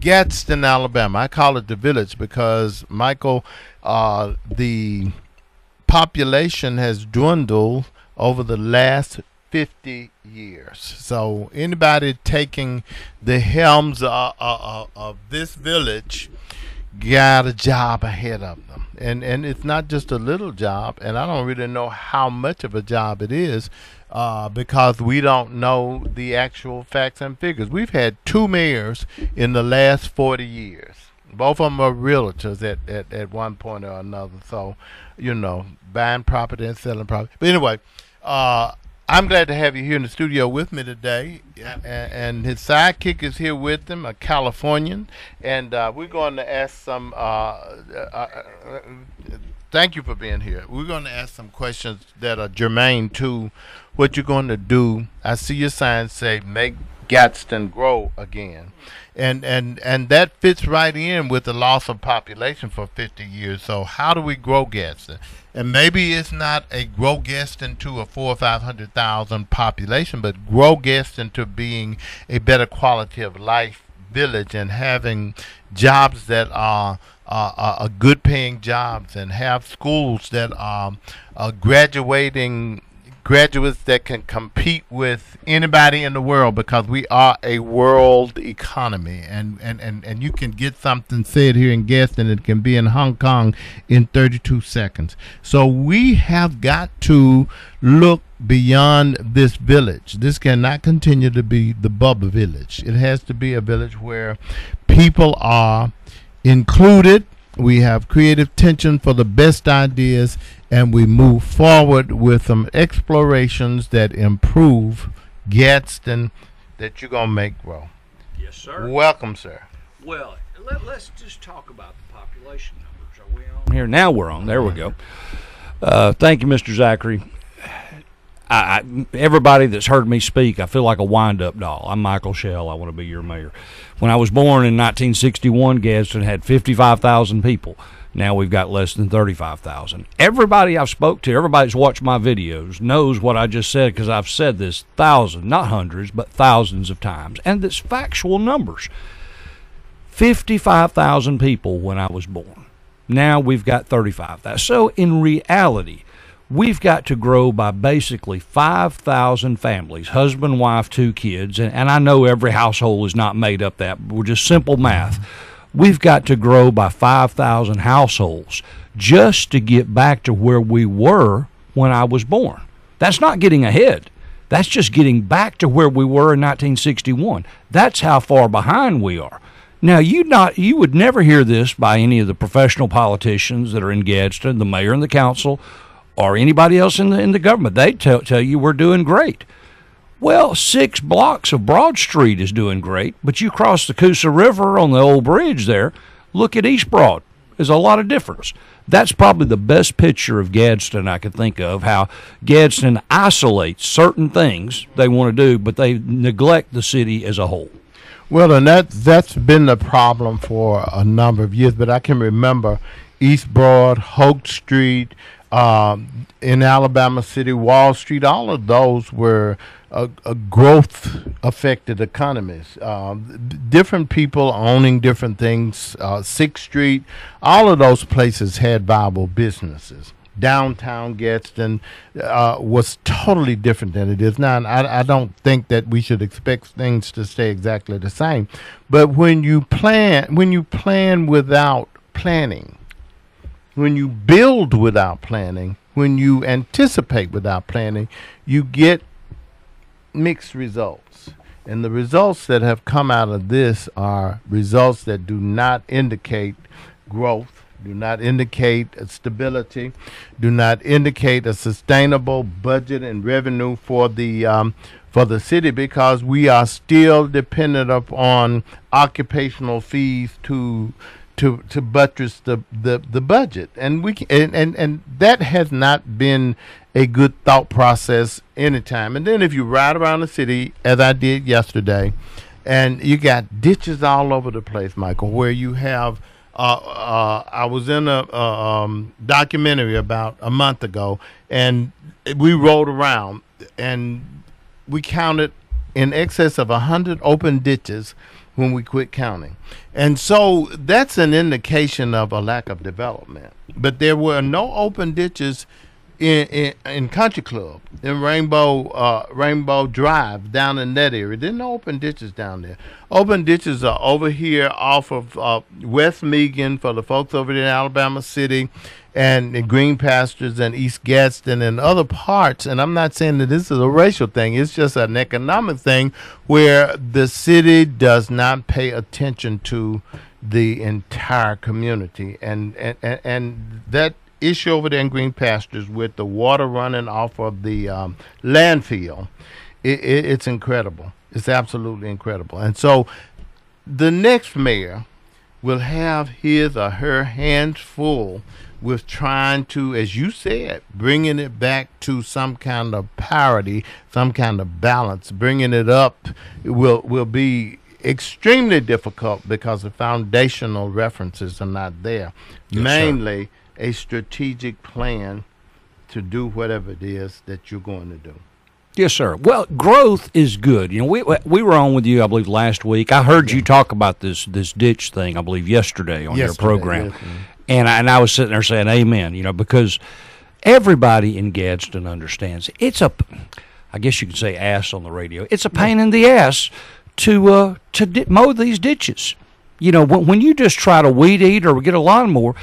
Gadsden, Alabama. I call it the village because Michael, uh, the population has dwindled over the last 50 years. So anybody taking the helms of, of, of this village got a job ahead of them. And and it's not just a little job, and I don't really know how much of a job it is uh, because we don't know the actual facts and figures. We've had two mayors in the last 40 years. Both of them are realtors at, at, at one point or another. So, you know, buying property and selling property. But anyway, uh, I'm glad to have you here in the studio with me today, and, and his sidekick is here with him, a Californian, and uh, we're going to ask some. Uh, uh, uh, thank you for being here. We're going to ask some questions that are germane to what you're going to do. I see your sign say "Make Gadsden Grow Again," and and and that fits right in with the loss of population for 50 years. So how do we grow Gadsden? and maybe it's not a grow Gadsden into a four or five hundred thousand population, but grow Gadsden into being a better quality of life village and having jobs that are uh, are good paying jobs and have schools that are, are graduating graduates that can compete with anybody in the world because we are a world economy and, and, and, and you can get something said here in Gadsden and it can be in Hong Kong in 32 seconds. So we have got to look beyond this village. This cannot continue to be the bubble village. It has to be a village where people are included. We have creative tension for the best ideas and we move forward with some explorations that improve Gadsden that you're going to make grow. Yes, sir. Welcome, sir. Well, let, us just talk about the population numbers. Are we on here? Now we're on. There we go. Uh, thank you, Mr. Zachary. I, I, everybody that's heard me speak, I feel like a wind-up doll. I'm Michael Shell. I want to be your mayor. When I was born in 1961, Gadsden had 55,000 people. Now we've got less than 35,000. Everybody I've spoke to, everybody's watched my videos knows what I just said because I've said this thousands, not hundreds, but thousands of times. And it's factual numbers. 55,000 people when I was born. Now we've got 35,000. So in reality, we've got to grow by basically 5,000 families, husband, wife, two kids. And, and I know every household is not made up that. We're just simple math. We've got to grow by 5,000 households just to get back to where we were when I was born. That's not getting ahead. That's just getting back to where we were in 1961. That's how far behind we are. Now, you not you would never hear this by any of the professional politicians that are in Gadsden, the mayor and the council, or anybody else in the in the government. They tell tell you we're doing great. Well, six blocks of Broad Street is doing great, but you cross the Coosa River on the old bridge there, look at East Broad. There's a lot of difference. That's probably the best picture of Gadsden I could think of, how Gadsden isolates certain things they want to do, but they neglect the city as a whole. Well, and that, that's been the problem for a number of years, but I can remember East Broad, Hoke Street, um, in Alabama City, Wall Street, all of those were a, growth affected economies. Um, different people owning different things. Uh, Sixth Street, all of those places had viable businesses. Downtown Gadsden uh, was totally different than it is now. And I, I don't think that we should expect things to stay exactly the same. But when you plan, when you plan without planning, when you build without planning, when you anticipate without planning, you get mixed results. And the results that have come out of this are results that do not indicate growth, do not indicate stability, do not indicate a sustainable budget and revenue for the um, for the city because we are still dependent upon occupational fees to to to buttress the, the, the budget, and we can, and, and and that has not been a good thought process anytime. And then if you ride around the city, as I did yesterday, and you got ditches all over the place, Michael, where you have. Uh, uh, I was in a, um, documentary about a month ago, and we rode around, and we counted in excess of a hundred open ditches when we quit counting. And so that's an indication of a lack of development. But there were no open ditches in, in, in Country Club, in Rainbow uh, Rainbow Drive, down in that area. There's no open ditches down there. Open ditches are over here off of uh, West Meighan for the folks over there in Alabama City and Green Pastures and East Gadsden and other parts. And I'm not saying that this is a racial thing, it's just an economic thing where the city does not pay attention to the entire community. And, and, and, and that issue over there in Green Pastures with the water running off of the um, landfill, it, it, it's incredible. It's absolutely incredible. And so the next mayor will have his or her hands full with trying to, as you said, bringing it back to some kind of parity, some kind of balance. Bringing it up will will be extremely difficult because the foundational references are not there. Yes, Mainly a strategic plan to do whatever it is that you're going to do. Yes, sir. Well, growth is good. You know, we we were on with you, I believe, last week. I heard you talk about this this ditch thing, I believe, yesterday on your program, yes, ma'am. And I, and I was sitting there saying, "Amen." You know, because everybody in Gadsden understands it's a, I guess you could say, ass on the radio. It's a pain in the ass to uh to di- mow these ditches. You know, when, when you just try to weed eat or get a lawnmower,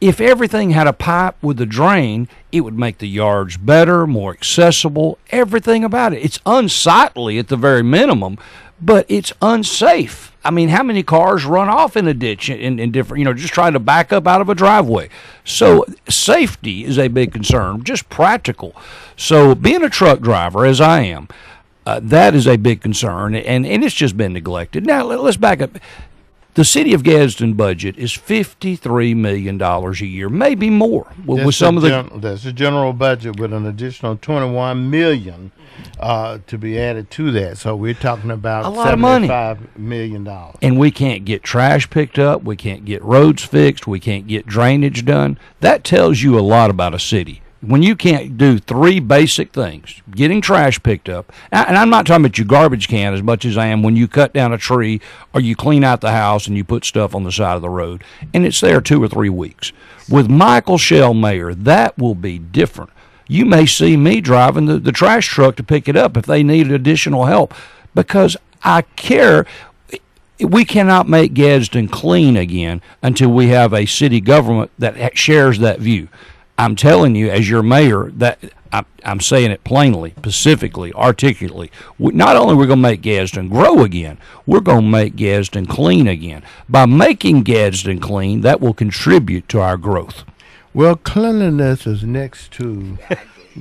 if everything had a pipe with a drain, it would make the yards better, more accessible, everything about it. It's unsightly at the very minimum, but it's unsafe. I mean, how many cars run off in a ditch in, in different, you know, just trying to back up out of a driveway? So, safety is a big concern, just practical. So, being a truck driver, as I am, uh, that is a big concern, and, and it's just been neglected. Now, let, let's back up. The city of Gadsden budget is fifty-three million dollars a year, maybe more. With, That's some of the the gen- that's the general budget with an additional 21 million uh, to be added to that. So we're talking about A lot of money. five million dollars, and we can't get trash picked up, we can't get roads fixed, we can't get drainage done. That tells you a lot about a city. When you can't do three basic things, getting trash picked up, and I'm not talking about your garbage can as much as I am when you cut down a tree or you clean out the house and you put stuff on the side of the road, and it's there two or three weeks. With Michael Shell Mayor, that will be different. You may see me driving the, the trash truck to pick it up if they need additional help because I care we cannot make Gadsden clean again until we have a city government that shares that view. I'm telling you, as your mayor, that I'm, saying it plainly, specifically, articulately. Not only are we're going to make Gadsden grow again, we're going to make Gadsden clean again. By making Gadsden clean, that will contribute to our growth. Well, cleanliness is next to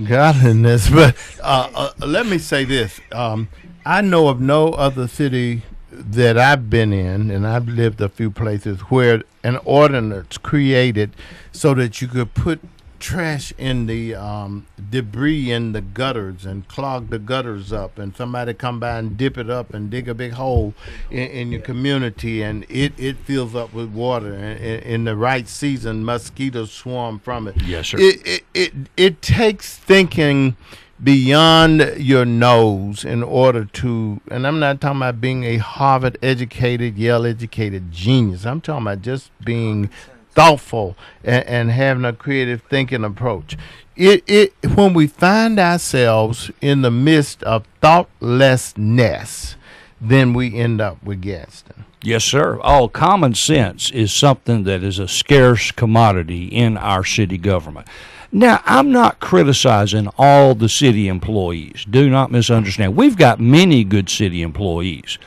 godliness. But uh, uh, let me say this: um, I know of no other city that I've been in, and I've lived a few places where an ordinance created so that you could put trash in the um, debris in the gutters and clog the gutters up, and somebody come by and dip it up and dig a big hole in, in your community, and it, it fills up with water. And in, in the right season, mosquitoes swarm from it. Yes, sir. It it it, it takes thinking beyond your nose in order to and I'm not talking about being a Harvard educated, Yale educated genius. I'm talking about just being thoughtful and, and having a creative thinking approach. It it when we find ourselves in the midst of thoughtlessness, then we end up with Gadsden. Yes, sir. All common sense is something that is a scarce commodity in our city government. Now, I'm not criticizing all the city employees. Do not misunderstand. We've got many good city employees.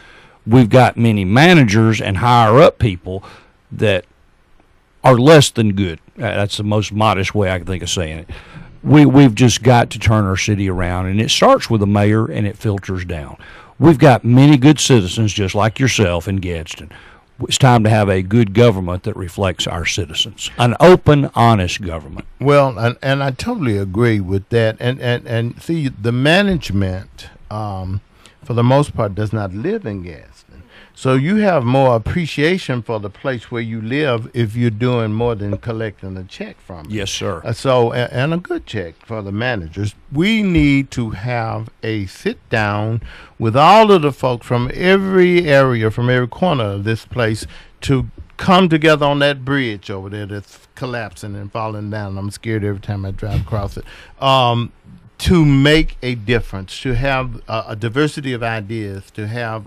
We've got many managers and higher up people that are less than good. Uh, That's the most modest way I can think of saying it. We we've just got to turn our city around, and it starts with the mayor, and it filters down. We've got many good citizens, just like yourself in Gadsden. It's time to have a good government that reflects our citizens, an open, honest government. Well, and, and I totally agree with that. And and, and see, the management, um, for the most part, does not live in Gadsden. So you have more appreciation for the place where you live if you're doing more than collecting a check from. it. Yes, sir. Uh, so, a- and a good check for the managers. We need to have a sit down with all of the folks from every area, from every corner of this place to come together on that bridge over there that's collapsing and falling down. I'm scared every time I drive across it. Um, to make a difference, to have a, a diversity of ideas, to have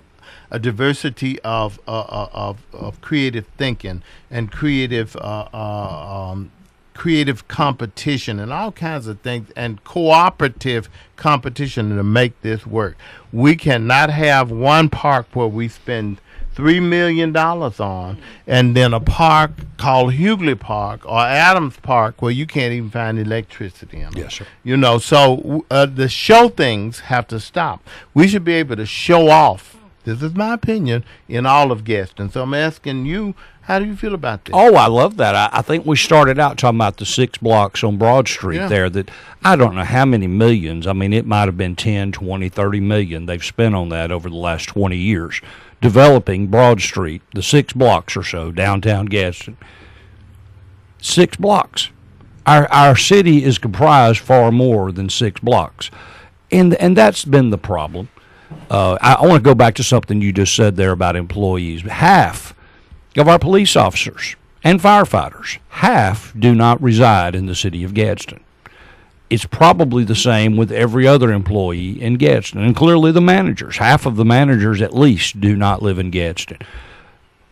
a diversity of uh, uh, of, of creative thinking and creative uh, uh, um, creative competition and all kinds of things and cooperative competition to make this work. We cannot have one park where we spend three million dollars on and then a park called Hughley Park or Adams Park where you can't even find electricity in. Yes, sir. You know, so uh, the show things have to stop. We should be able to show off. This is my opinion in all of Gadsden. So I'm asking you, how do you feel about this? Oh, I love that. I, I think we started out talking about the six blocks on Broad Street Yeah. there that I don't know how many millions. I mean, it might have been 10, 20, 30 million they've spent on that over the last 20 years developing Broad Street, the six blocks or so downtown Gadsden. Six blocks. Our our city is comprised far more than six blocks. And and that's been the problem. Uh, I, I want to go back to something you just said there about employees. Half of our police officers and firefighters, half do not reside in the city of Gadsden. It's probably the same with every other employee in Gadsden, and clearly the managers. Half of the managers, at least, do not live in Gadsden.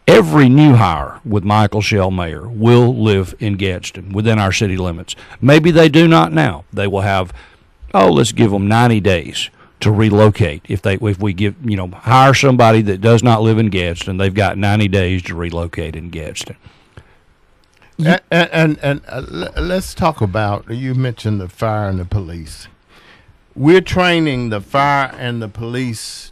Every new hire with Michael Shell Mayor will live in Gadsden within our city limits. Maybe they do not now. They will have, oh, let's give them 90 days to relocate. If they, if we give, you know, hire somebody that does not live in Gadsden, they've got 90 days to relocate in Gadsden. And and, and, uh, let's talk about you mentioned the fire and the police. We're training the fire and the police,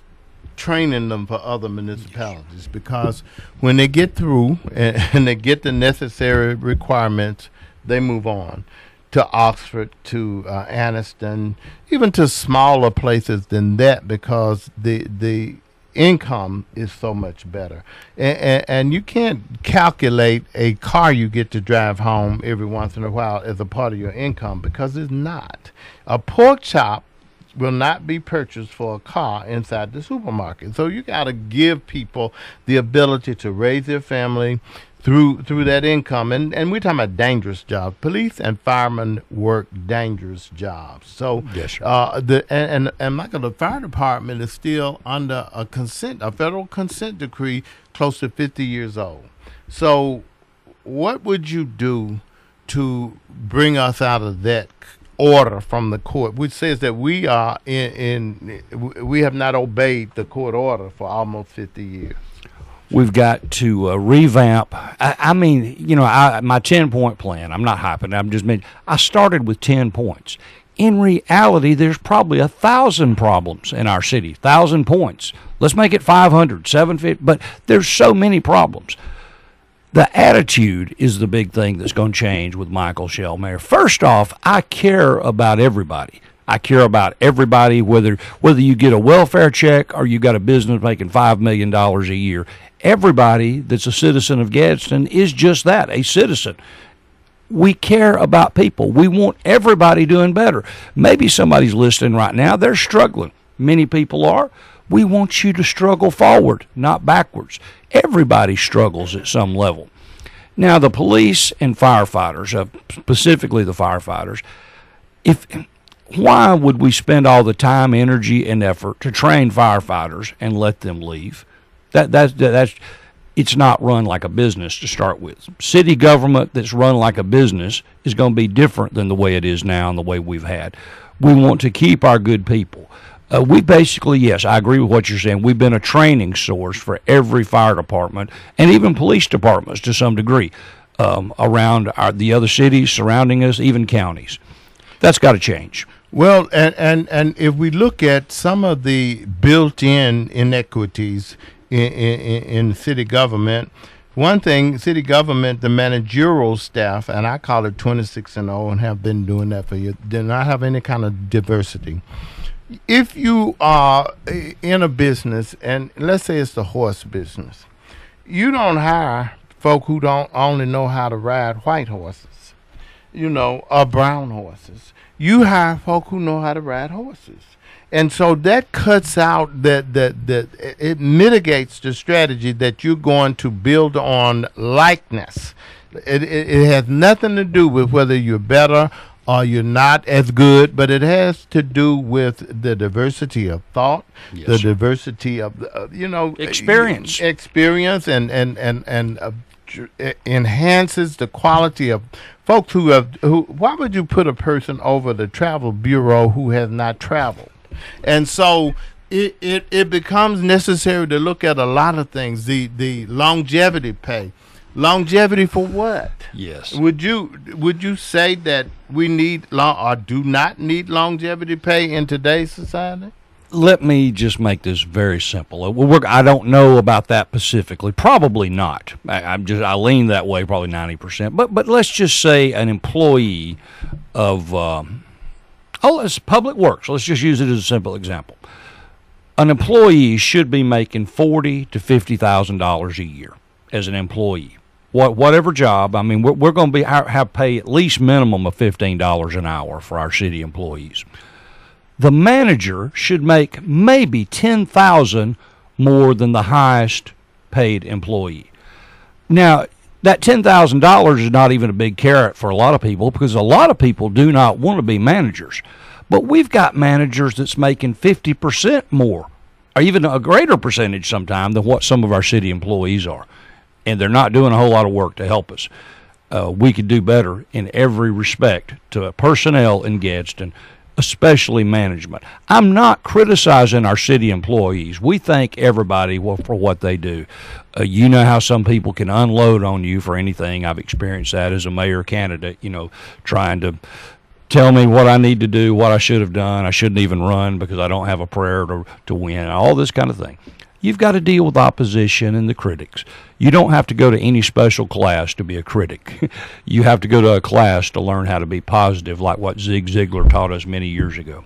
training them for other municipalities because when they get through and, and they get the necessary requirements, they move on to Oxford, to uh, Anniston, even to smaller places than that because the the income is so much better. And, and, and you can't calculate a car you get to drive home every once in a while as a part of your income because it's not. A pork chop will not be purchased for a car inside the supermarket. So you got to give people the ability to raise their family through through that income. And and we're talking about dangerous jobs. Police and firemen work dangerous jobs. So Yes, uh the and, and and michael the fire department is still under a consent a federal consent decree close to 50 years old. So what would you do to bring us out of that order from the court which says that we are in, in we have not obeyed the court order for almost 50 years We've got to uh, revamp. I, I mean, you know, I, my 10 point plan, I'm not hyping, I'm just mean, I started with 10 points. In reality, there's probably a thousand problems in our city, thousand points. Let's make it 500, 750, but there's so many problems. The attitude is the big thing that's going to change with Michael Shell Mayor. First off, I care about everybody. I care about everybody, whether whether you get a welfare check or you got a business making five million dollars a year. Everybody that's a citizen of Gadsden is just that, a citizen. We care about people. We want everybody doing better. Maybe somebody's listening right now, they're struggling. Many people are. We want you to struggle forward, not backwards. Everybody struggles at some level. Now, the police and firefighters, uh, specifically the firefighters, if why would we spend all the time, energy, and effort to train firefighters and let them leave? That that's that's it's not run like a business to start with. City government that's run like a business is going to be different than the way it is now and the way we've had. We want to keep our good people. Uh, we basically, yes, I agree with what you're saying. We've been a training source for every fire department and even police departments to some degree um, around our, the other cities surrounding us, even counties. That's got to change. Well, and, and, and if we look at some of the built-in inequities in, in, in city government, one thing, city government, the managerial staff, and I call it 26 and 0 and have been doing that for you, do not have any kind of diversity. if you are in a business, and let's say it's the horse business, you don't hire folk who don't only know how to ride white horses, you know, or brown horses. You hire folk who know how to ride horses. And so that cuts out that that that it mitigates the strategy that you're going to build on likeness. It, it, it has nothing to do with whether you're better or you're not as good, but it has to do with the diversity of thought, Yes, the sir. diversity of uh, you know Experience. experience, and and and and uh, enhances the quality of folks who have who. Why would you put a person over the travel bureau who has not traveled? And so. It, it, it becomes necessary to look at a lot of things. The the longevity pay, longevity for what? Yes. Would you would you say that we need long or do not need longevity pay in today's society? Let me just make this very simple. Uh, I don't know about that specifically. Probably not. I, I'm just I lean that way, probably ninety percent. But but let's just say an employee of um, oh, it's public works. Let's just use it as a simple example. An employee should be making forty to fifty thousand dollars a year as an employee. What whatever job. I mean, we're, we're going to be have pay at least minimum of fifteen dollars an hour for our city employees the manager should make maybe 10,000 more than the highest paid employee. Now, that $10,000 is not even a big carrot for a lot of people because a lot of people do not want to be managers. But we've got managers that's making 50% more or even a greater percentage sometime than what some of our city employees are. And they're not doing a whole lot of work to help us. Uh, we could do better in every respect to personnel in Gadsden, especially management. I'm not criticizing our city employees. We thank everybody for what they do. Uh, you know how some people can unload on you for anything. I've experienced that as a mayor candidate, you know, trying to tell me what I need to do, what I should have done. I shouldn't even run because I don't have a prayer to, to win, all this kind of thing. You've got to deal with opposition and the critics. You don't have to go to any special class to be a critic. you have to go to a class to learn how to be positive, like what Zig Ziglar taught us many years ago.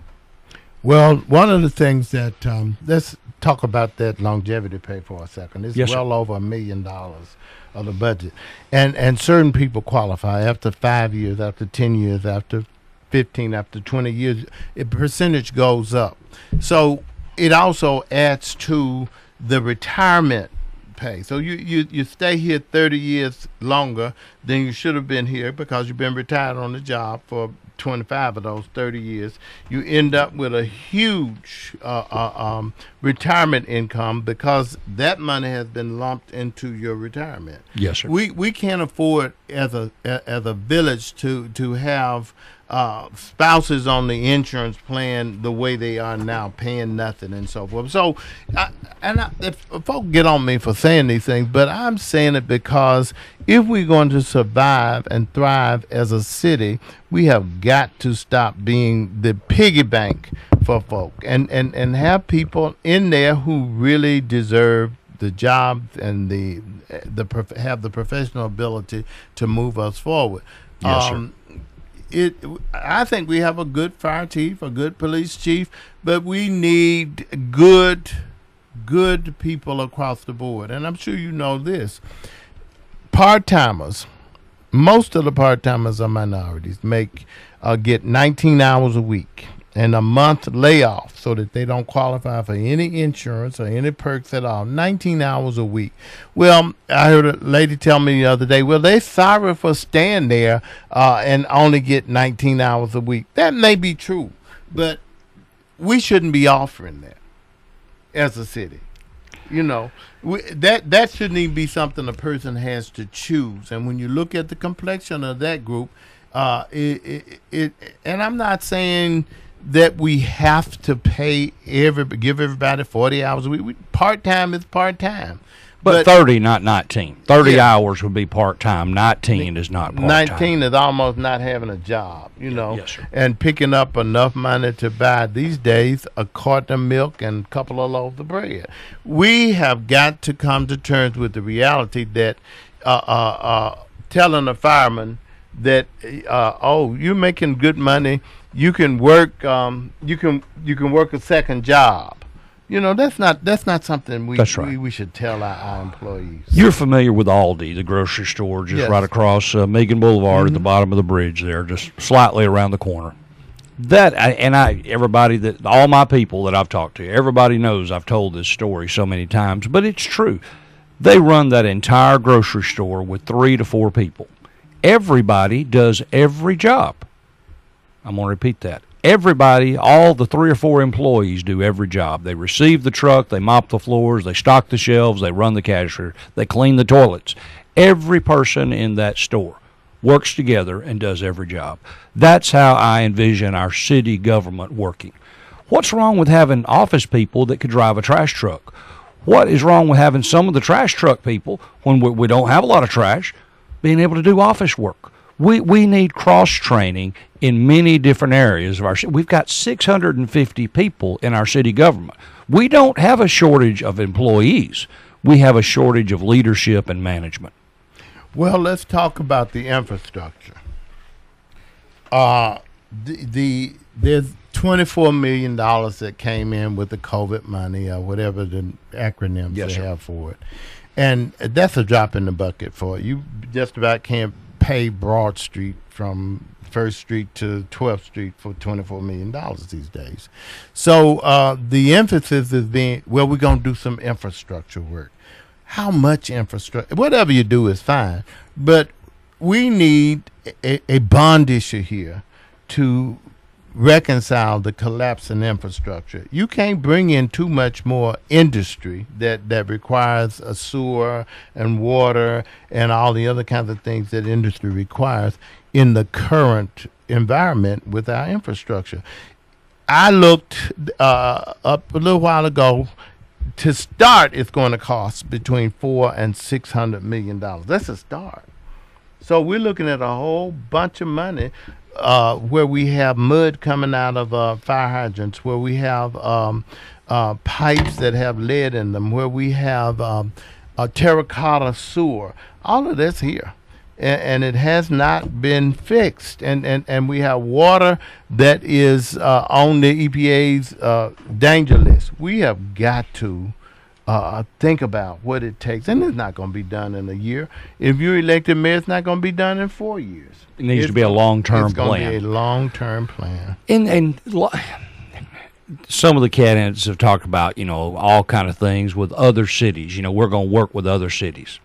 Well, one of the things that um, let's talk about that longevity pay for a second. It's Yes, sir. well over a million dollars of the budget, and and certain people qualify after five years, after ten years, after fifteen, after twenty years. A percentage goes up, so it also adds to the retirement pay. So you, you, you stay here 30 years longer than you should have been here because you've been retired on the job for 25 of those 30 years. You end up with a huge uh, uh, um, retirement income because that money has been lumped into your retirement. Yes, sir. We we can't afford as a a- as a village to to have uh, spouses on the insurance plan the way they are now, paying nothing and so forth. So, I, and I, if, if folk get on me for saying these things, but I'm saying it because if we're going to survive and thrive as a city, we have got to stop being the piggy bank for folk and and and have people in there who really deserve the job and the the prof- have the professional ability to move us forward. Yes, sir. It, I think we have a good fire chief, a good police chief, but we need good, good people across the board. And I'm sure you know this. Part timers, most of the part timers are minorities, make uh, get 19 hours a week and a month layoff so that they don't qualify for any insurance or any perks at all. 19 hours a week. Well, I heard a lady tell me the other day, well, they're sorry for staying there uh, and only get 19 hours a week. That may be true, but we shouldn't be offering that as a city. You know, we, that that shouldn't even be something a person has to choose. And when you look at the complexion of that group, uh, it, it, it and I'm not saying that we have to pay every give everybody 40 hours a week. We, part time is part time. But, 30, not 19. 30 Yeah. hours would be part time. 19 is not part time. 19 is almost not having a job, you know, Yes, and picking up enough money to buy these days a carton of milk and a couple of loaves of bread. We have got to come to terms with the reality that uh, uh, uh, telling a fireman that, uh, oh, you're making good money you can work um, you can you can work a second job. You know that's not that's not something we right. we, we should tell our, our employees. You're familiar with Aldi, the grocery store, just Yes. Mm-hmm. right across uh, Meighan Boulevard at the bottom of the bridge there, just slightly around the corner. That I, and I, everybody that all my people that I've talked to, everybody knows I've told this story so many times, but it's true. They run that entire grocery store with three to four people. Everybody does every job. I'm going to repeat that. Everybody, all the three or four employees do every job. They receive the truck, they mop the floors, they stock the shelves, they run the cashier, they clean the toilets. Every person in that store works together and does every job. That's how I envision our city government working. What's wrong with having office people that could drive a trash truck? What is wrong with having some of the trash truck people, when we, we don't have a lot of trash, being able to do office work? We, we need cross training in many different areas of our city. We've got 650 people in our city government. We don't have a shortage of employees. We have a shortage of leadership and management. Well, let's talk about the infrastructure. Uh, the, the there's twenty four million dollars that came in with the COVID money or whatever the acronyms Yes, they sir. have for it, and that's a drop in the bucket for it. You just about can't pay Broad Street from First Street to 12th Street for twenty four million dollars these days. So uh, the emphasis is being well, we're gonna do some infrastructure work how much infrastructure whatever you do is fine but we need a, a bond issue here to reconcile the collapse in infrastructure you can't bring in too much more industry that that requires a sewer and water and all the other kinds of things that industry requires in the current environment with our infrastructure I looked uh, up a little while ago. To start, it's going to cost between four and six hundred million dollars. That's a start. So we're looking at a whole bunch of money uh, where we have mud coming out of uh, fire hydrants, where we have um, uh, pipes that have lead in them, where we have um, a terracotta sewer. All of this here. And, and it has not been fixed. And, and, and we have water that is uh, on the EPA's uh, danger list. We have got to uh, think about what it takes. And it's not going to be done in a year. If you're elected mayor, it's not going to be done in four years. It needs It's to be a long-term It's going to plan. be a long-term plan. and and lo- some of the candidates have talked about you know all kind of things with other cities. You know, we're going to work with other cities.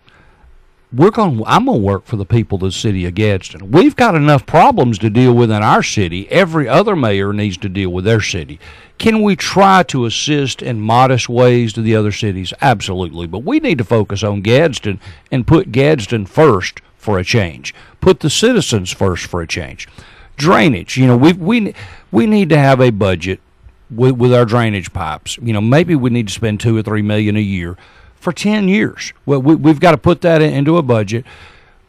We're going. I'm going to work for the people of the city of Gadsden. We've got enough problems to deal with in our city. Every other mayor needs to deal with their city. Can we try to assist in modest ways to the other cities? Absolutely. But we need to focus on Gadsden and put Gadsden first for a change. Put the citizens first for a change. Drainage. You know, we we we need to have a budget with, with our drainage pipes. You know, maybe we need to spend two or three million a year for ten years. Well, we, we've got to put that in, into a budget.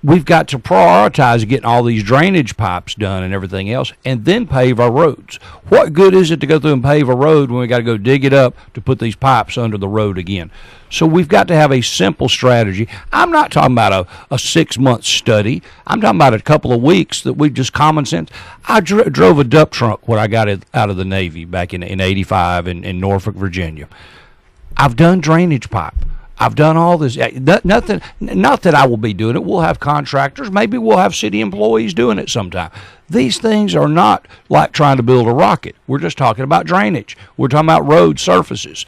We've got to prioritize getting all these drainage pipes done and everything else, and then pave our roads. What good is it to go through and pave a road when we got to go dig it up to put these pipes under the road again? So we've got to have a simple strategy. I'm not talking about a, a six month study. I'm talking about a couple of weeks that we just common sense. I dr- drove a dump truck when I got it out of the Navy back in, in 85 in, in Norfolk, Virginia. I've done drainage pipe. I've done all this. Nothing. Not that I will be doing it. We'll have contractors. Maybe we'll have city employees doing it sometime. These things are not like trying to build a rocket. We're just talking about drainage. We're talking about road surfaces.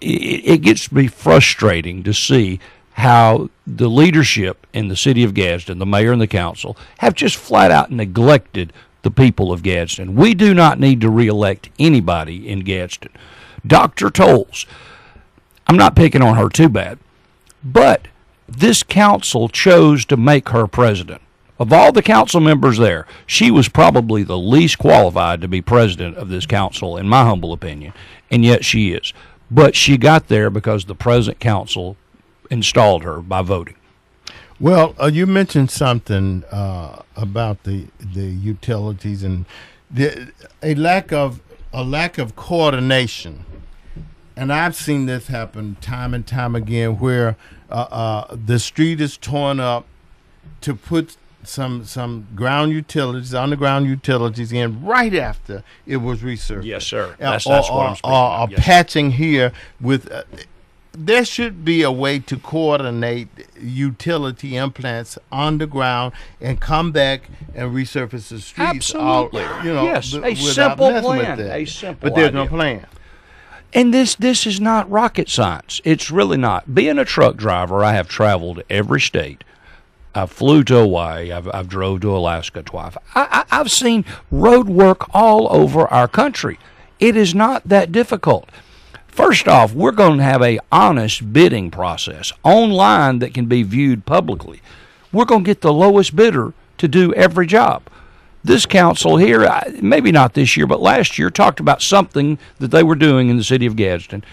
It, it gets to be frustrating to see how the leadership in the city of Gadsden, the mayor and the council, have just flat out neglected the people of Gadsden. We do not need to reelect anybody in Gadsden. Dr. Tolles, I'm not picking on her too bad, but this council chose to make her president. Of all the council members there, she was probably the least qualified to be president of this council, in my humble opinion, and yet she is. But she got there because the present council installed her by voting. Well, uh, you mentioned something uh, about the the utilities and the, a lack of a lack of coordination, and I've seen this happen time and time again, where uh, uh, the street is torn up to put some some ground utilities, underground utilities in right after it was resurfaced. Yes, sir. Uh, That's, or, that's what I'm or, speaking or, of. or Yes, patching here with. Uh, there should be a way to coordinate utility implants underground and come back and resurface the streets. all- Absolutely. you know, Yes, th- a simple plan, a simple But there's no plan. And this this is not rocket science. It's really not. Being a truck driver, I have traveled every state. I flew to Hawaii. I've, I've drove to Alaska twice. I, I, I've seen road work all over our country. It is not that difficult. First off, we're going to have a honest bidding process online that can be viewed publicly. We're going to get the lowest bidder to do every job. This council here, maybe not this year, but last year, talked about something that they were doing in the city of Gadsden,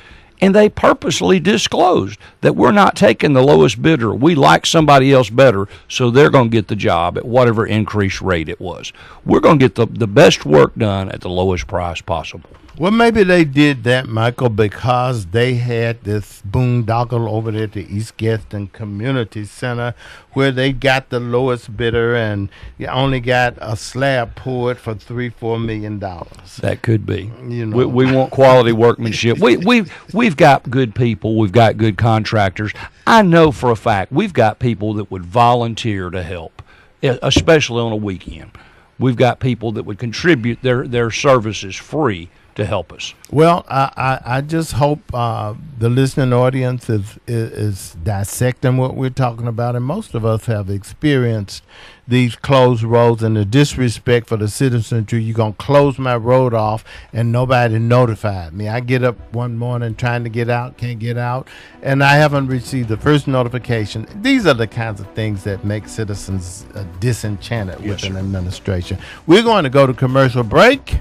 and they purposely disclosed that we're not taking the lowest bidder. We like somebody else better, so they're going to get the job at whatever increased rate it was. We're going to get the, the best work done at the lowest price possible. Well, maybe they did that, Michael, because they had this boondoggle over there at the East Gadsden Community Center where they got the lowest bidder and you only got a slab poured for three, four million dollars. That could be. You know. we, we want quality workmanship. we we we've got good people. We've got good contractors. I know for a fact we've got people that would volunteer to help, especially on a weekend. We've got people that would contribute their their services free to help us. Well, I, I, I just hope uh, the listening audience is, is is dissecting what we're talking about, and most of us have experienced these closed roads and the disrespect for the citizenry. You're gonna close my road off, and nobody notified me. I get up one morning trying to get out, can't get out, and I haven't received the first notification. These are the kinds of things that make citizens uh, disenchanted with Yes, an administration. We're going to go to commercial break.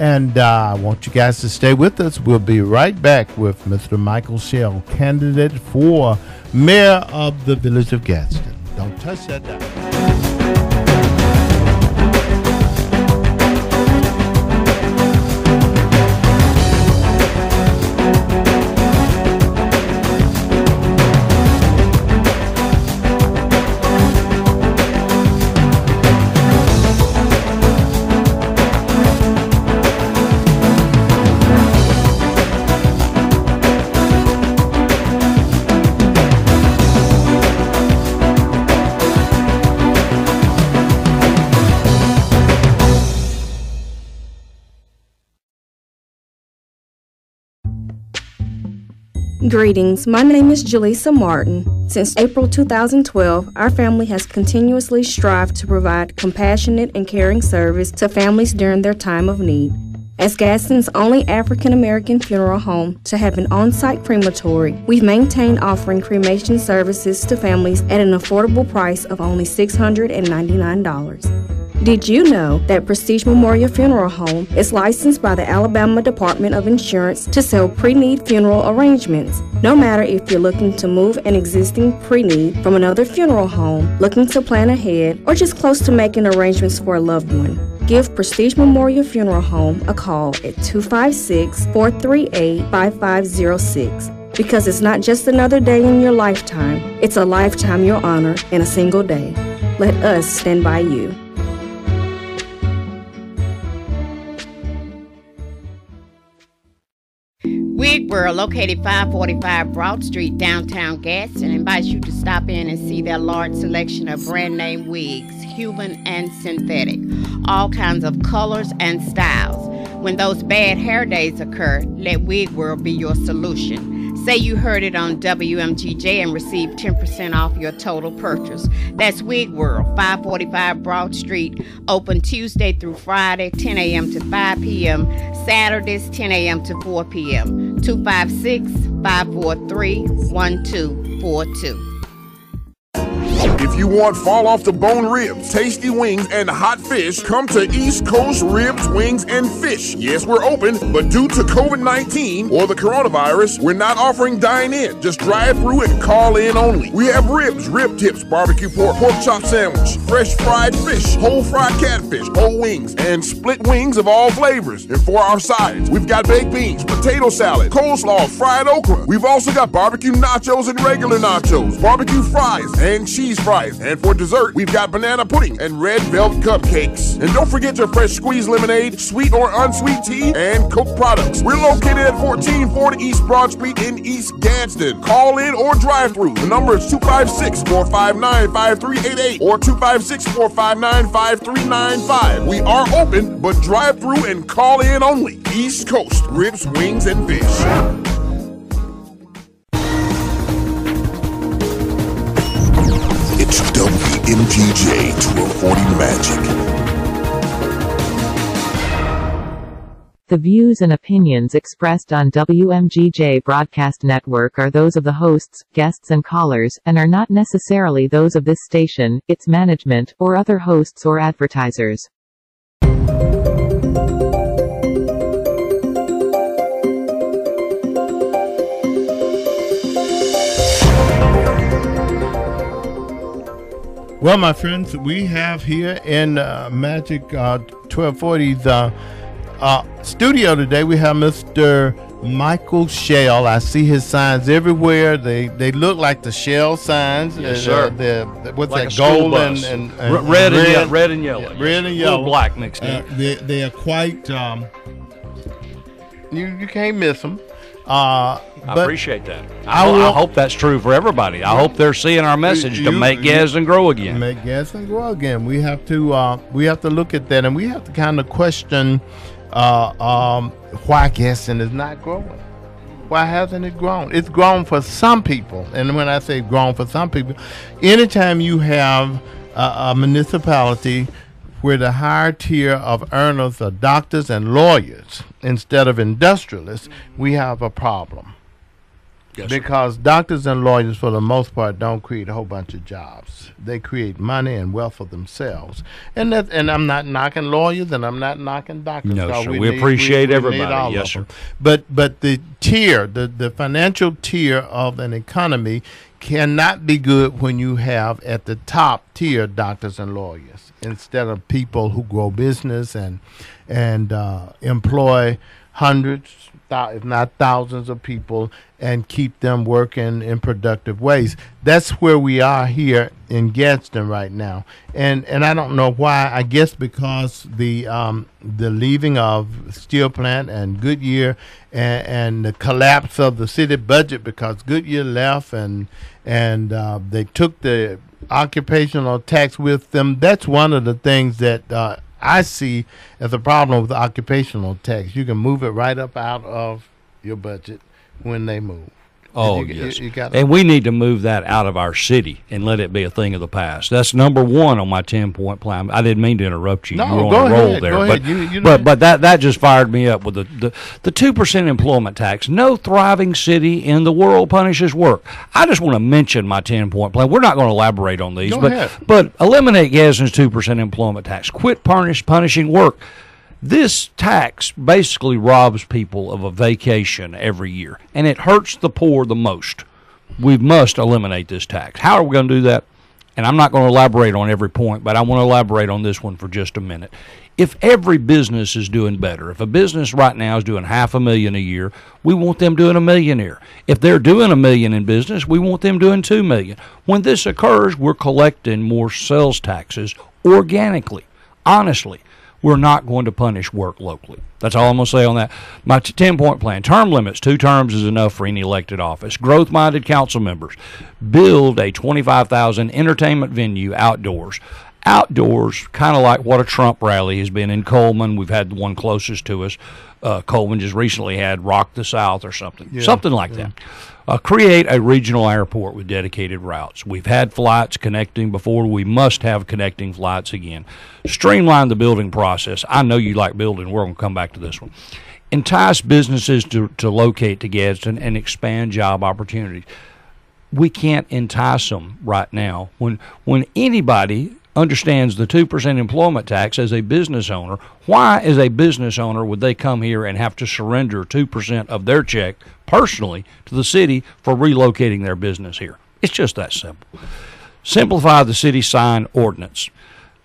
And uh, I want you guys to stay with us. We'll be right back with Mr. Michael Shell, candidate for mayor of the village of Gadsden. Don't touch that dial. Greetings, my name is Jaleesa Martin. Since April 2012, our family has continuously strived to provide compassionate and caring service to families during their time of need. As Gadsden's only African American funeral home to have an on site crematory, we've maintained offering cremation services to families at an affordable price of only $699. Did you know that Prestige Memorial Funeral Home is licensed by the Alabama Department of Insurance to sell pre-need funeral arrangements? No matter if you're looking to move an existing pre-need from another funeral home, looking to plan ahead, or just close to making arrangements for a loved one, give Prestige Memorial Funeral Home a call at 256-438-5506. Because it's not just another day in your lifetime, it's a lifetime you'll honor in a single day. Let us stand by you. Wig World, located 545 Broad Street, downtown Gadsden, invites you to stop in and see their large selection of brand name wigs, human and synthetic, all kinds of colors and styles. When those bad hair days occur, let Wig World be your solution. Say you heard it on WMGJ and receive 10% off your total purchase. That's Wig World, 545 Broad Street, open Tuesday through Friday, 10 a.m. to 5 p.m., Saturdays, 10 a.m. to 4 p.m. 256 543 1242. If you want fall off the bone ribs, tasty wings, and hot fish, come to East Coast Ribs, Wings, and Fish. Yes, we're open, but due to COVID 19 or the coronavirus, we're not offering dine in. Just drive through and call in only. We have ribs, rib tips, barbecue pork, pork chop sandwich, fresh fried fish, whole fried catfish, whole wings, and split wings of all flavors. And for our sides, we've got baked beans, potato salad, coleslaw, fried okra. We've also got barbecue nachos and regular nachos, barbecue fries, and cheese fries fries. And for dessert, we've got banana pudding and red velvet cupcakes. And don't forget your fresh squeezed lemonade, sweet or unsweet tea, and Coke products. We're located at 1440 East Broad Street in East Gadsden. Call in or drive through. The number is 256 459 5388 or 256 459 5395. We are open, but drive through and call in only. East Coast Ribs, Wings, and Fish. WMGJ 1240 Magic. The views and opinions expressed on WMGJ Broadcast Network are those of the hosts, guests and callers, and are not necessarily those of this station, its management, or other hosts or advertisers. Well, my friends, we have here in uh, Magic uh, 1240's uh, uh, studio today, we have Mr. Michael Shell. I see his signs everywhere. They they look like the Shell signs. Yes, Uh, sir. what's Like that? Gold and, and, R- and red, and ye- red and yellow. Yeah, red and A yellow. little black mixed Uh, in. they they are quite. Um, you you can't miss them. Uh, I appreciate that. I I, I hope that's true for everybody. I hope they're seeing our message to make you- Gadsden grow again. Make Gadsden grow again. We have to uh, we have to look at that, and we have to kind of question uh, um, why Gadsden is not growing. Why hasn't it grown? It's grown for some people, and when I say grown for some people, anytime you have a, a municipality where the higher tier of earners are doctors and lawyers instead of industrialists, we have a problem Yes, sir. because doctors and lawyers, for the most part, don't create a whole bunch of jobs. They create money and wealth for themselves, and that. And I'm not knocking lawyers, and I'm not knocking doctors. No, sir. We appreciate everybody. all Yes, of them. sir. But but the tier, the the financial tier of an economy, cannot be good when you have at the top tier doctors and lawyers instead of people who grow business and and uh, employ hundreds, if not thousands, of people and keep them working in productive ways. That's where we are here in Gadsden right now, and and I don't know why. I guess because the um, the leaving of steel plant and Goodyear and, and the collapse of the city budget because Goodyear left and and uh, they took the occupational tax with them. That's one of the things that uh, I see as a problem with occupational tax. You can move it right up out of your budget when they move. Oh, You- you- yes. you got- and we need to move that out of our city and let it be a thing of the past. That's number one on my ten point plan. I didn't mean to interrupt you. No, you were on go a roll ahead, there, go but ahead. You- you but but that that just fired me up with the the the two percent employment tax. No thriving city in the world punishes work. I just want to mention my ten point plan. We're not going to elaborate on these, Go but ahead. but eliminate Gadsden's two percent employment tax. Quit punish punishing work. This tax basically robs people of a vacation every year, and it hurts the poor the most. We must eliminate this tax. How are we going to do that? And I'm not going to elaborate on every point, but I want to elaborate on this one for just a minute. If every business is doing better, if a business right now is doing half a million a year, we want them doing a millionaire. If they're doing a million in business, we want them doing two million. When this occurs, we're collecting more sales taxes organically, honestly we're not going to punish work locally. That's all I'm going to say on that. My 10 point plan term limits, two terms is enough for any elected office. Growth minded council members build a 25,000 entertainment venue outdoors. Outdoors, kind of like what a Trump rally has been in Cullman. We've had the one closest to us. Uh, Cullman just recently had Rock the South or something, something like that. Uh, create a regional airport with dedicated routes. We've had flights connecting before. We must have connecting flights again. Streamline the building process. I know you like building. We're going to come back to this one. Entice businesses to, to locate to Gadsden and expand job opportunities. We can't entice them right now. When when anybody understands the 2% employment tax as a business owner, why, as a business owner, would they come here and have to surrender 2% of their check personally to the city for relocating their business here? It's just that simple. Simplify the city sign ordinance.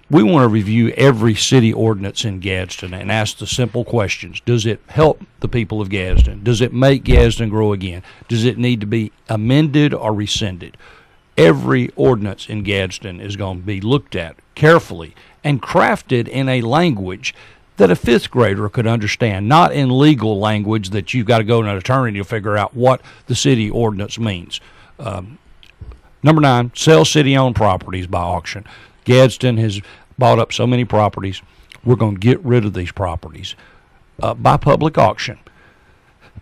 We want to review every city ordinance in Gadsden and ask the simple questions. Does it help the people of Gadsden? Does it make Gadsden grow again? Does it need to be amended or rescinded? Every ordinance in Gadsden is going to be looked at carefully and crafted in a language that a fifth grader could understand, not in legal language that you've got to go to an attorney to figure out what the city ordinance means. Um, number nine, sell city owned properties by auction. Gadsden has bought up so many properties. We're going to get rid of these properties uh, by public auction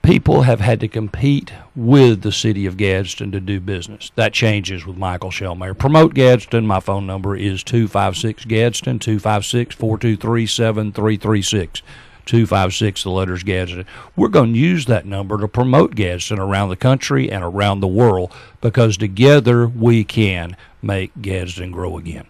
people have had to compete with the city of Gadsden to do business. That changes with Michael Shell Mayor. Promote Gadsden. My phone number is 256 Gadsden, 256 423 7336. 256, the letters Gadsden. We're going to use that number to promote Gadsden around the country and around the world because together we can make Gadsden grow again.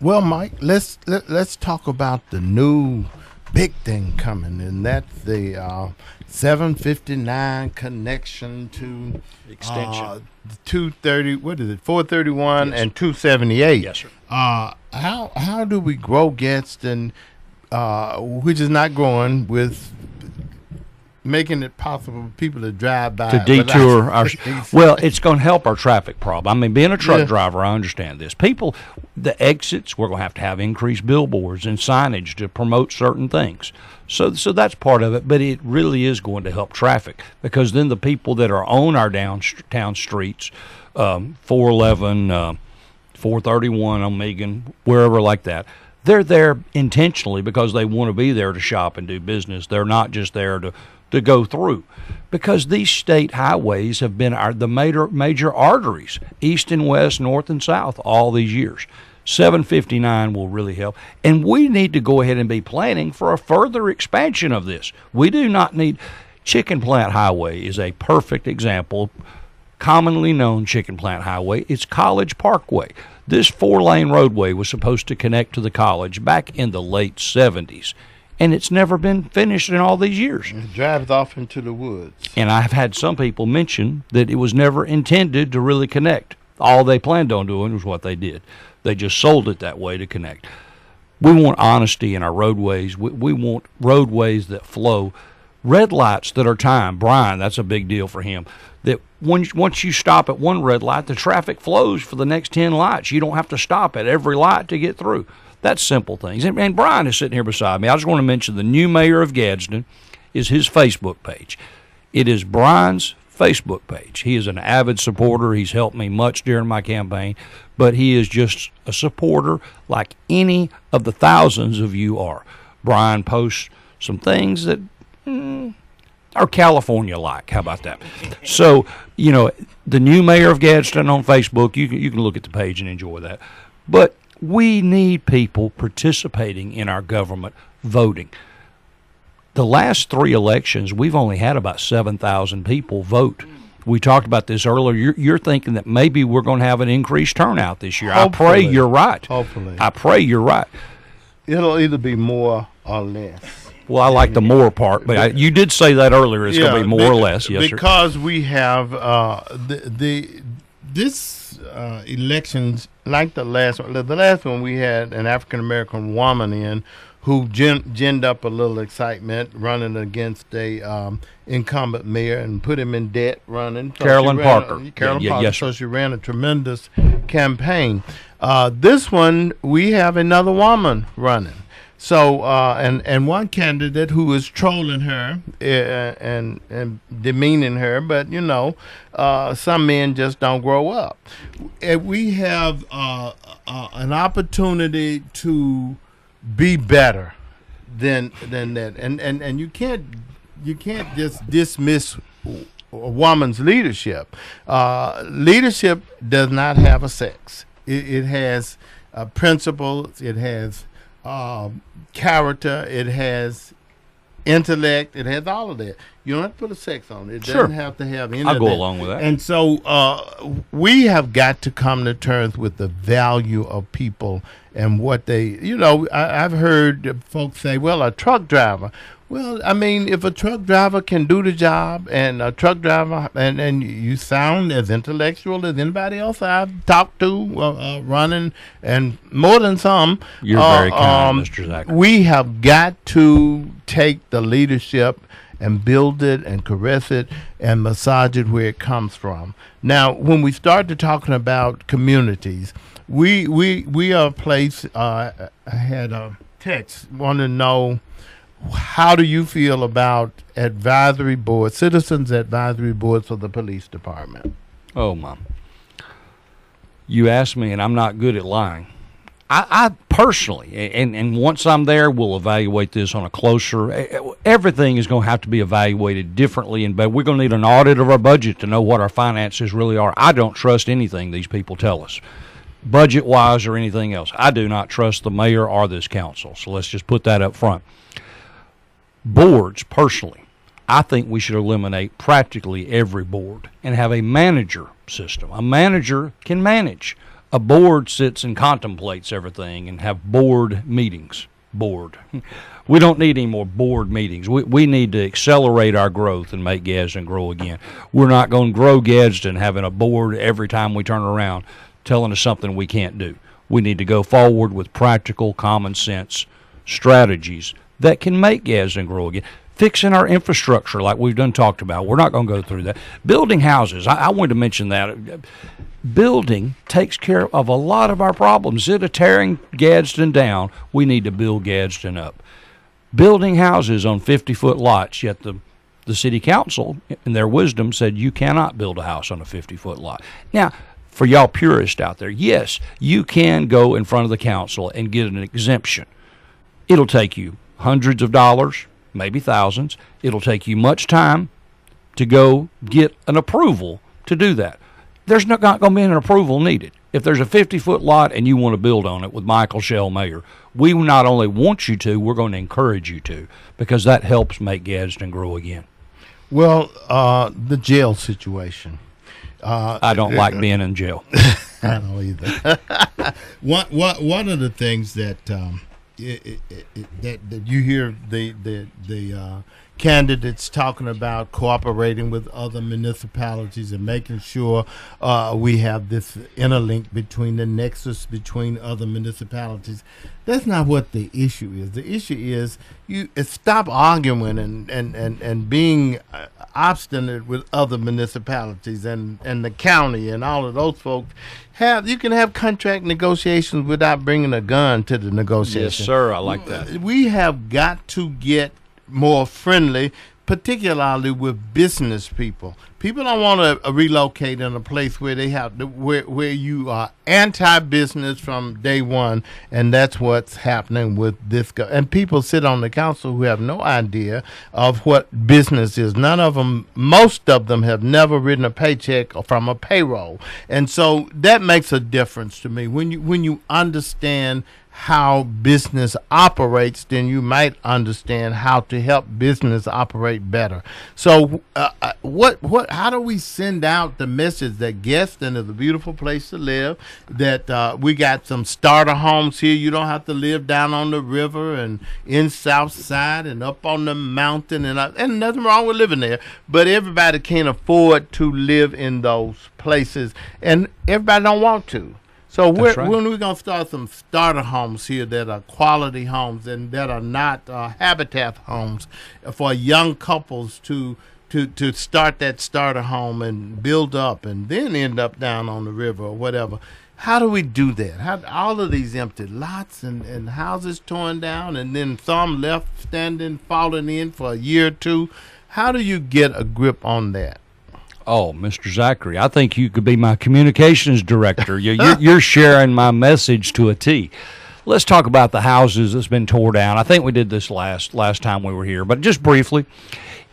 Well, Mike, let's let, let's talk about the new big thing coming, and that's the uh, 759 connection to Extension. uh, 230. What is it? 431 Yes. and 278. Yes, sir. Uh, how how do we grow Gadsden, uh, which is not growing with making it possible for people to drive by to detour our well it's going to help our traffic problem i mean being a truck Yeah. driver i understand this people the exits we're going to have to have increased billboards and signage to promote certain things so so that's part of it but it really is going to help traffic because then the people that are on our downtown streets um, 411 uh, 431 on Meighan, wherever like that. They're there intentionally because they want to be there to shop and do business. They're not just there to, to go through. Because these state highways have been our the major major arteries, east and west, north and south, all these years. 759 will really help. And we need to go ahead and be planning for a further expansion of this. We do not need Chicken Plant Highway is a perfect example commonly known Chicken Plant Highway. It's College Parkway. This four lane roadway was supposed to connect to the college back in the late 70s, and it's never been finished in all these years. It drives off into the woods. And I've had some people mention that it was never intended to really connect. All they planned on doing was what they did. They just sold it that way to connect. We want honesty in our roadways. We, we want roadways that flow. Red lights that are timed. Brian, that's a big deal for him. That once once you stop at one red light, the traffic flows for the next ten lights. You don't have to stop at every light to get through. That's simple things. And, and Brian is sitting here beside me. I just want to mention the new mayor of Gadsden is his Facebook page. It is Brian's Facebook page. He is an avid supporter. He's helped me much during my campaign, but he is just a supporter like any of the thousands of you are. Brian posts some things that mm, are California like. How about that? So, you know, the new mayor of Gadsden on Facebook, you can, you can look at the page and enjoy that. But we need people participating in our government voting the last three elections, we've only had about 7,000 people vote. We talked about this earlier. You're, you're thinking that maybe we're going to have an increased turnout this year. I pray you're right. Hopefully. I pray you're right. It'll either be more or less. Well, I like the more part, but I, you did say that earlier. It's going to be more or less. Yes, sir. because we have uh, the, the this uh, elections like the last one. The last one we had an African American woman in who gin, ginned up a little excitement running against a um, incumbent mayor and put him in debt running. So Carolyn ran a- Parker. Carolyn Yeah, yeah, Parker. yes, so she ran a tremendous campaign. Uh, this one we have another woman running. So uh, and and one candidate who is trolling her uh, and and demeaning her, but you know, uh, some men just don't grow up. And we have uh, uh, an opportunity to be better than than that, and and and you can't you can't just dismiss a woman's leadership. Uh, leadership does not have a sex. It, it has principles. It has um, character. It has intellect. It has all of that. You don't have to put a sex on it. It Sure. doesn't have to have any. I'll of go that. along with that. And so uh, we have got to come to terms with the value of people and what they. You know, I, I've heard folks say, "Well, a truck driver." Well, I mean, if a truck driver can do the job, and a truck driver, and, and you sound as intellectual as anybody else I've talked to, uh, uh, running, and more than some. You're uh, very kind, um, Mr. Zachary. We have got to take the leadership and build it and caress it and massage it where it comes from. Now, when we started talking about communities, we we we are a place. Uh, I had a text want to know how do you feel about advisory board, citizens advisory boards for the police department? Oh, mom. You asked me, and I'm not good at lying. I, I personally, and, and once I'm there, we'll evaluate this on a closer. Everything is going to have to be evaluated differently, and but we're going to need an audit of our budget to know what our finances really are. I don't trust anything these people tell us, budget wise or anything else. I do not trust the mayor or this council. So let's just put that up front. Boards, personally, I think we should eliminate practically every board and have a manager system. A manager can manage a board sits and contemplates everything and have board meetings. Board. We don't need any more board meetings. We, we need to accelerate our growth and make Gadsden grow again. We're not going to grow Gadsden having a board every time we turn around telling us something we can't do. We need to go forward with practical, common sense strategies that can make Gadsden grow again fixing our infrastructure like we've done talked about. We're not going to go through that. Building houses. I, I wanted to mention that building takes care of a lot of our problems. Instead of tearing Gadsden down, we need to build Gadsden up. Building houses on 50 foot lots, yet the the city council, in their wisdom, said you cannot build a house on a 50 foot lot. Now, for y'all purists out there, yes, you can go in front of the council and get an exemption. It'll take you hundreds of dollars, maybe thousands. It'll take you much time to go get an approval to do that there's not going to be an approval needed. If there's a 50 foot lot and you want to build on it with Michael Shell Mayor, we not only want you to, we're going to encourage you to because that helps make Gadsden grow again. Well, uh, the jail situation. Uh, I don't like being in jail. I don't either. one, one, one of the things that um, it, it, it, that, that you hear the the the uh, candidates talking about cooperating with other municipalities and making sure uh, we have this interlink between the nexus between other municipalities. That's not what the issue is. The issue is you stop arguing and, and, and, and being uh, obstinate with other municipalities and, and the county and all of those folks. Have you can have contract negotiations without bringing a gun to the negotiation. Yes, sir. I like that. We have got to get more friendly, particularly with business people. People don't want to uh, relocate in a place where they have where where you are anti-business from day one, and that's what's happening with this. Go- and people sit on the council who have no idea of what business is. None of them, most of them, have never written a paycheck from a payroll, and so that makes a difference to me when you when you understand how business operates, then you might understand how to help business operate better. So, uh, uh, what, what, how do we send out the message that Gadsden is a beautiful place to live? That uh, we got some starter homes here. You don't have to live down on the river and in South Side and up on the mountain, and uh, and nothing wrong with living there. But everybody can't afford to live in those places, and everybody don't want to. So right. when we're gonna start some starter homes here that are quality homes and that are not uh, habitat homes for young couples to to to start that starter home and build up and then end up down on the river or whatever. How do we do that? How all of these empty lots and, and houses torn down and then some left standing, falling in for a year or two. How do you get a grip on that? Oh, Mr. Zachary, I think you could be my communications director. You're, you're sharing my message to a T. Let's talk about the houses that's been tore down. I think we did this last last time we were here, but just briefly,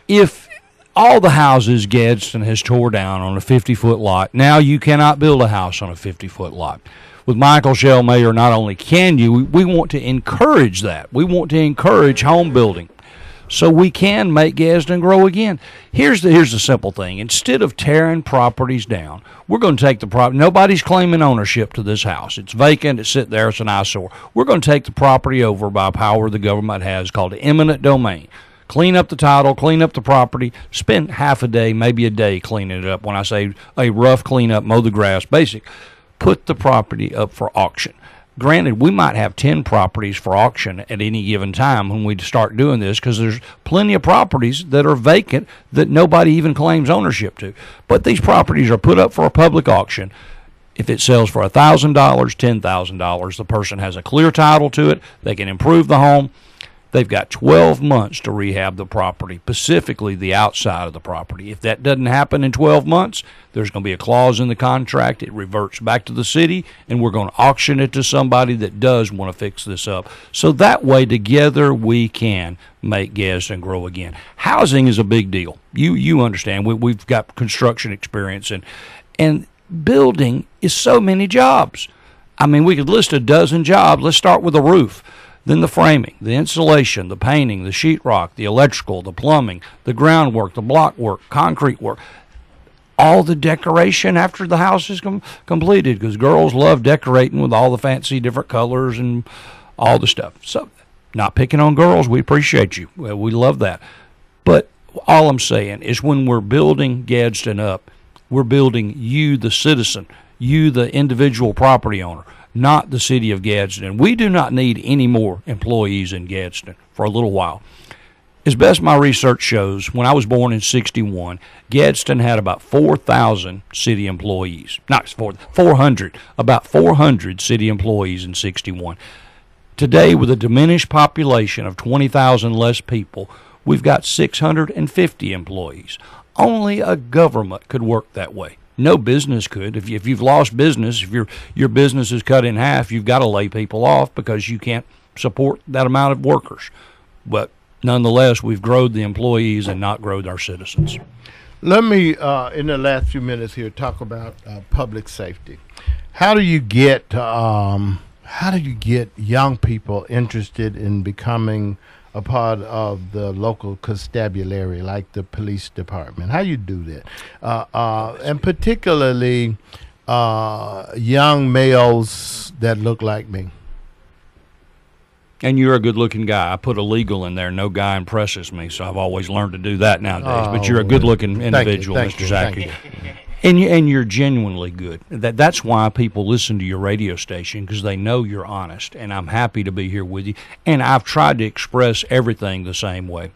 if all the houses Gadsden has tore down on a 50 foot lot, now you cannot build a house on a 50 foot lot. With Michael Shell Mayor, not only can you, we, we want to encourage that. We want to encourage home building so we can make Gadsden grow again. Here's the here's the simple thing. Instead of tearing properties down, we're going to take the property. Nobody's claiming ownership to this house. It's vacant. It's sitting there. It's an eyesore. We're going to take the property over by power the government has called eminent domain. Clean up the title, clean up the property, spend half a day, maybe a day cleaning it up. When I say a rough cleanup, mow the grass, basic. Put the property up for auction Granted, we might have 10 properties for auction at any given time when we start doing this because there's plenty of properties that are vacant that nobody even claims ownership to. But these properties are put up for a public auction. If it sells for $1,000, $10,000, the person has a clear title to it. They can improve the home. They've got 12 months to rehab the property, specifically the outside of the property. If that doesn't happen in 12 months, there's going to be a clause in the contract. It reverts back to the city, and we're going to auction it to somebody that does want to fix this up. So that way, together, we can make Gadsden grow again. Housing is a big deal. You you understand? We, we've got construction experience, and and building is so many jobs. I mean, we could list a dozen jobs. Let's start with the roof. Then the framing, the insulation, the painting, the sheetrock, the electrical, the plumbing, the groundwork, the block work, concrete work, all the decoration after the house is com- completed because girls love decorating with all the fancy different colors and all the stuff. So, not picking on girls, we appreciate you. We love that. But all I'm saying is when we're building Gadsden up, we're building you, the citizen, you, the individual property owner not the city of Gadsden. We do not need any more employees in Gadsden for a little while. As best my research shows, when I was born in 61, Gadsden had about 4,000 city employees. Not 400, about 400 city employees in 61. Today, with a diminished population of 20,000 less people, we've got 650 employees. Only a government could work that way. No business could. If, you, if you've lost business, if your your business is cut in half, you've got to lay people off because you can't support that amount of workers. But nonetheless, we've grown the employees and not grown our citizens. Let me, uh, in the last few minutes here, talk about uh, public safety. How do you get um, how do you get young people interested in becoming a part of the local constabulary, like the police department? How you do that? Uh, uh, and particularly uh, young males that look like me. And you're a good-looking guy. I put a legal in there. No guy impresses me, so I've always learned to do that nowadays. but you're a Oh, good-looking individual, thank Mr. you, Zachary. And you, and you're genuinely good. That that's why people listen to your radio station because they know you're honest. And I'm happy to be here with you. And I've tried to express everything the same way.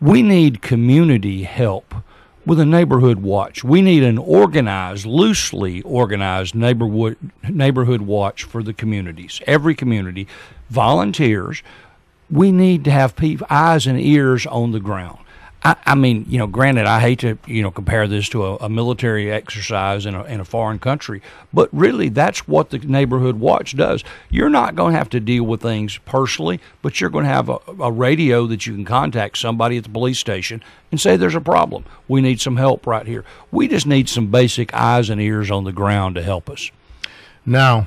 We need community help with a neighborhood watch. We need an organized, loosely organized neighborhood neighborhood watch for the communities. Every community, volunteers. We need to have eyes and ears on the ground. I, I mean, you know, granted, I hate to, you know, compare this to a, a military exercise in a, in a foreign country, but really that's what the neighborhood watch does. You're not going to have to deal with things personally, but you're going to have a, a radio that you can contact somebody at the police station and say there's a problem. We need some help right here. We just need some basic eyes and ears on the ground to help us. Now,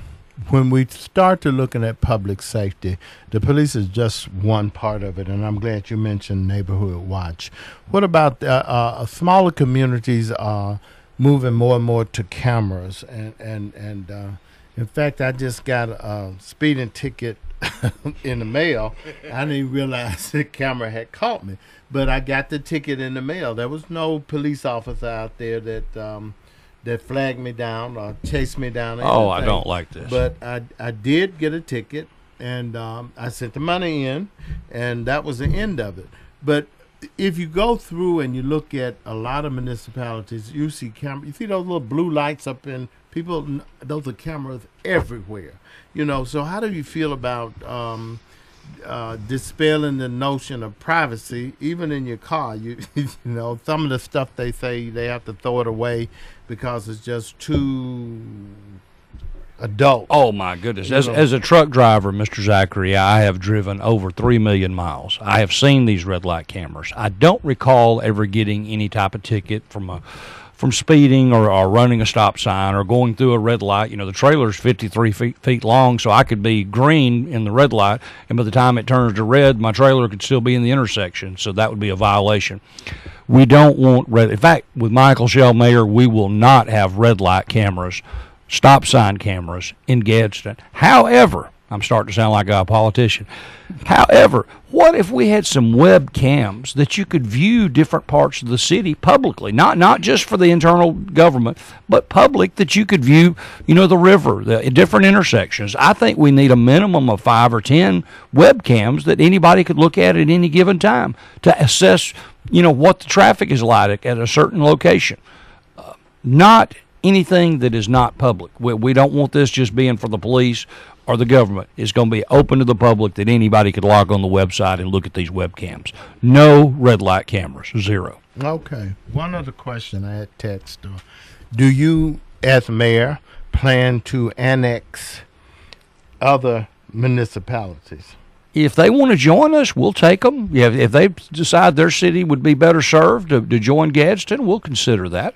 when we start to looking at public safety, the police is just one part of it, and I'm glad you mentioned neighborhood watch. What about uh, uh, smaller communities are moving more and more to cameras, and and and uh, in fact, I just got a speeding ticket in the mail. I didn't realize the camera had caught me, but I got the ticket in the mail. There was no police officer out there that. Um, that flagged me down or chased me down. Oh, I don't like this. But I I did get a ticket, and um, I sent the money in, and that was the end of it. But if you go through and you look at a lot of municipalities, you see camera. You see those little blue lights up in people. Those are cameras everywhere. You know. So how do you feel about? Um, uh, dispelling the notion of privacy, even in your car. You, you know, some of the stuff they say they have to throw it away because it's just too adult. Oh my goodness! As, as a truck driver, Mr. Zachary, I have driven over three million miles. I have seen these red light cameras. I don't recall ever getting any type of ticket from a from speeding or, or running a stop sign or going through a red light. You know, the trailer's 53 feet, feet long, so I could be green in the red light, and by the time it turns to red, my trailer could still be in the intersection, so that would be a violation. We don't want red. In fact, with Michael Shell Mayor, we will not have red light cameras, stop sign cameras in Gadsden. However, I'm starting to sound like a politician. However, what if we had some webcams that you could view different parts of the city publicly, not not just for the internal government, but public that you could view, you know, the river, the different intersections. I think we need a minimum of 5 or 10 webcams that anybody could look at at any given time to assess, you know, what the traffic is like at a certain location. Uh, not anything that is not public. We, we don't want this just being for the police or the government. is going to be open to the public that anybody could log on the website and look at these webcams. No red light cameras, zero. Okay. One other question I had text. Uh, do you, as mayor, plan to annex other municipalities? If they want to join us, we'll take them. Yeah, if they decide their city would be better served to, to join Gadsden, we'll consider that.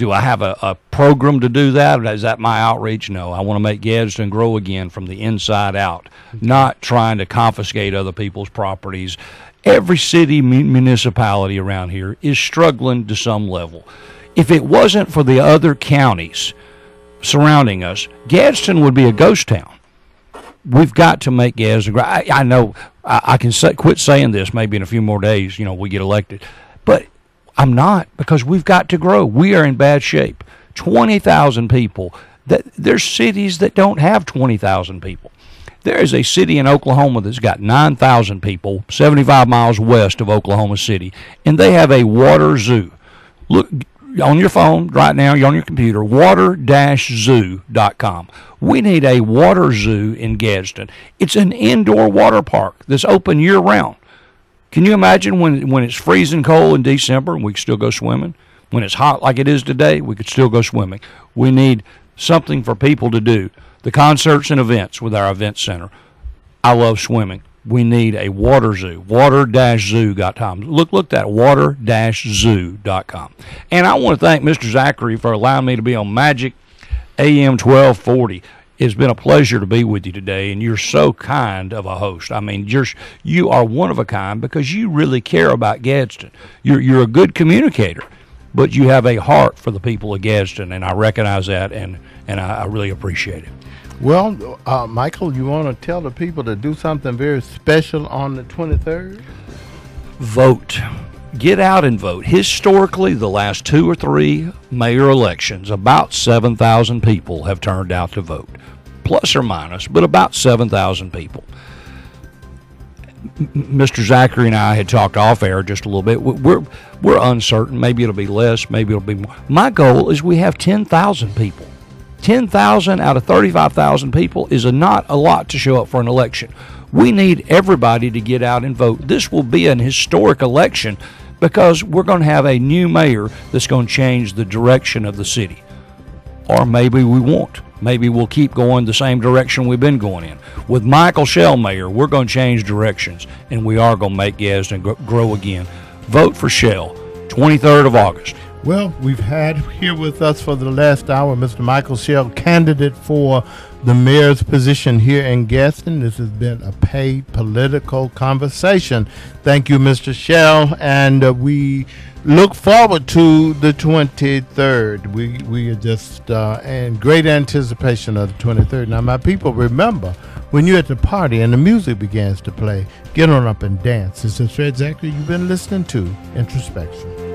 Do I have a, a program to do that? Is that my outreach? No. I want to make Gadsden grow again from the inside out, not trying to confiscate other people's properties. Every city municipality around here is struggling to some level. If it wasn't for the other counties surrounding us, Gadsden would be a ghost town. We've got to make Gadsden grow. I, I know I, I can say, quit saying this maybe in a few more days, you know, we get elected. But I'm not because we've got to grow. We are in bad shape. 20,000 people. That there's cities that don't have 20,000 people. There is a city in Oklahoma that's got 9,000 people, 75 miles west of Oklahoma City, and they have a water zoo. Look on your phone right now, you're on your computer, water-zoo.com. We need a water zoo in Gadsden. It's an indoor water park that's open year round. Can you imagine when when it's freezing cold in December and we still go swimming? When it's hot like it is today, we could still go swimming. We need something for people to do. The concerts and events with our event center. I love swimming. We need a water zoo. Water-zoo.com. Look, look that water-zoo.com. And I want to thank Mr. Zachary for allowing me to be on Magic AM 1240 it's been a pleasure to be with you today, and you're so kind of a host. I mean, you're you are one of a kind because you really care about Gadsden. You're you're a good communicator, but you have a heart for the people of Gadsden, and I recognize that, and and I, I really appreciate it. Well, uh, Michael, you want to tell the people to do something very special on the 23rd? Vote. Get out and vote. Historically, the last two or three mayor elections, about 7,000 people have turned out to vote plus or minus, but about 7,000 people. Mr. Zachary and I had talked off air just a little bit. We're we're uncertain. Maybe it'll be less. Maybe it'll be more. My goal is we have 10,000 people. 10,000 out of 35,000 people is a not a lot to show up for an election. We need everybody to get out and vote. This will be an historic election because we're going to have a new mayor that's going to change the direction of the city. Or maybe we won't maybe we'll keep going the same direction we've been going in. With Michael Shell Mayor, we're going to change directions, and we are going to make Gadsden grow again. Vote for Shell, 23rd of August. Well, we've had here with us for the last hour Mr. Michael Shell, candidate for the mayor's position here in Gadsden. This has been a paid political conversation. Thank you, Mr. Shell, and uh, we look forward to the 23rd. We we are just uh, in great anticipation of the 23rd. Now, my people, remember when you're at the party and the music begins to play, get on up and dance. This is Fred Zachary you've been listening to, Introspection.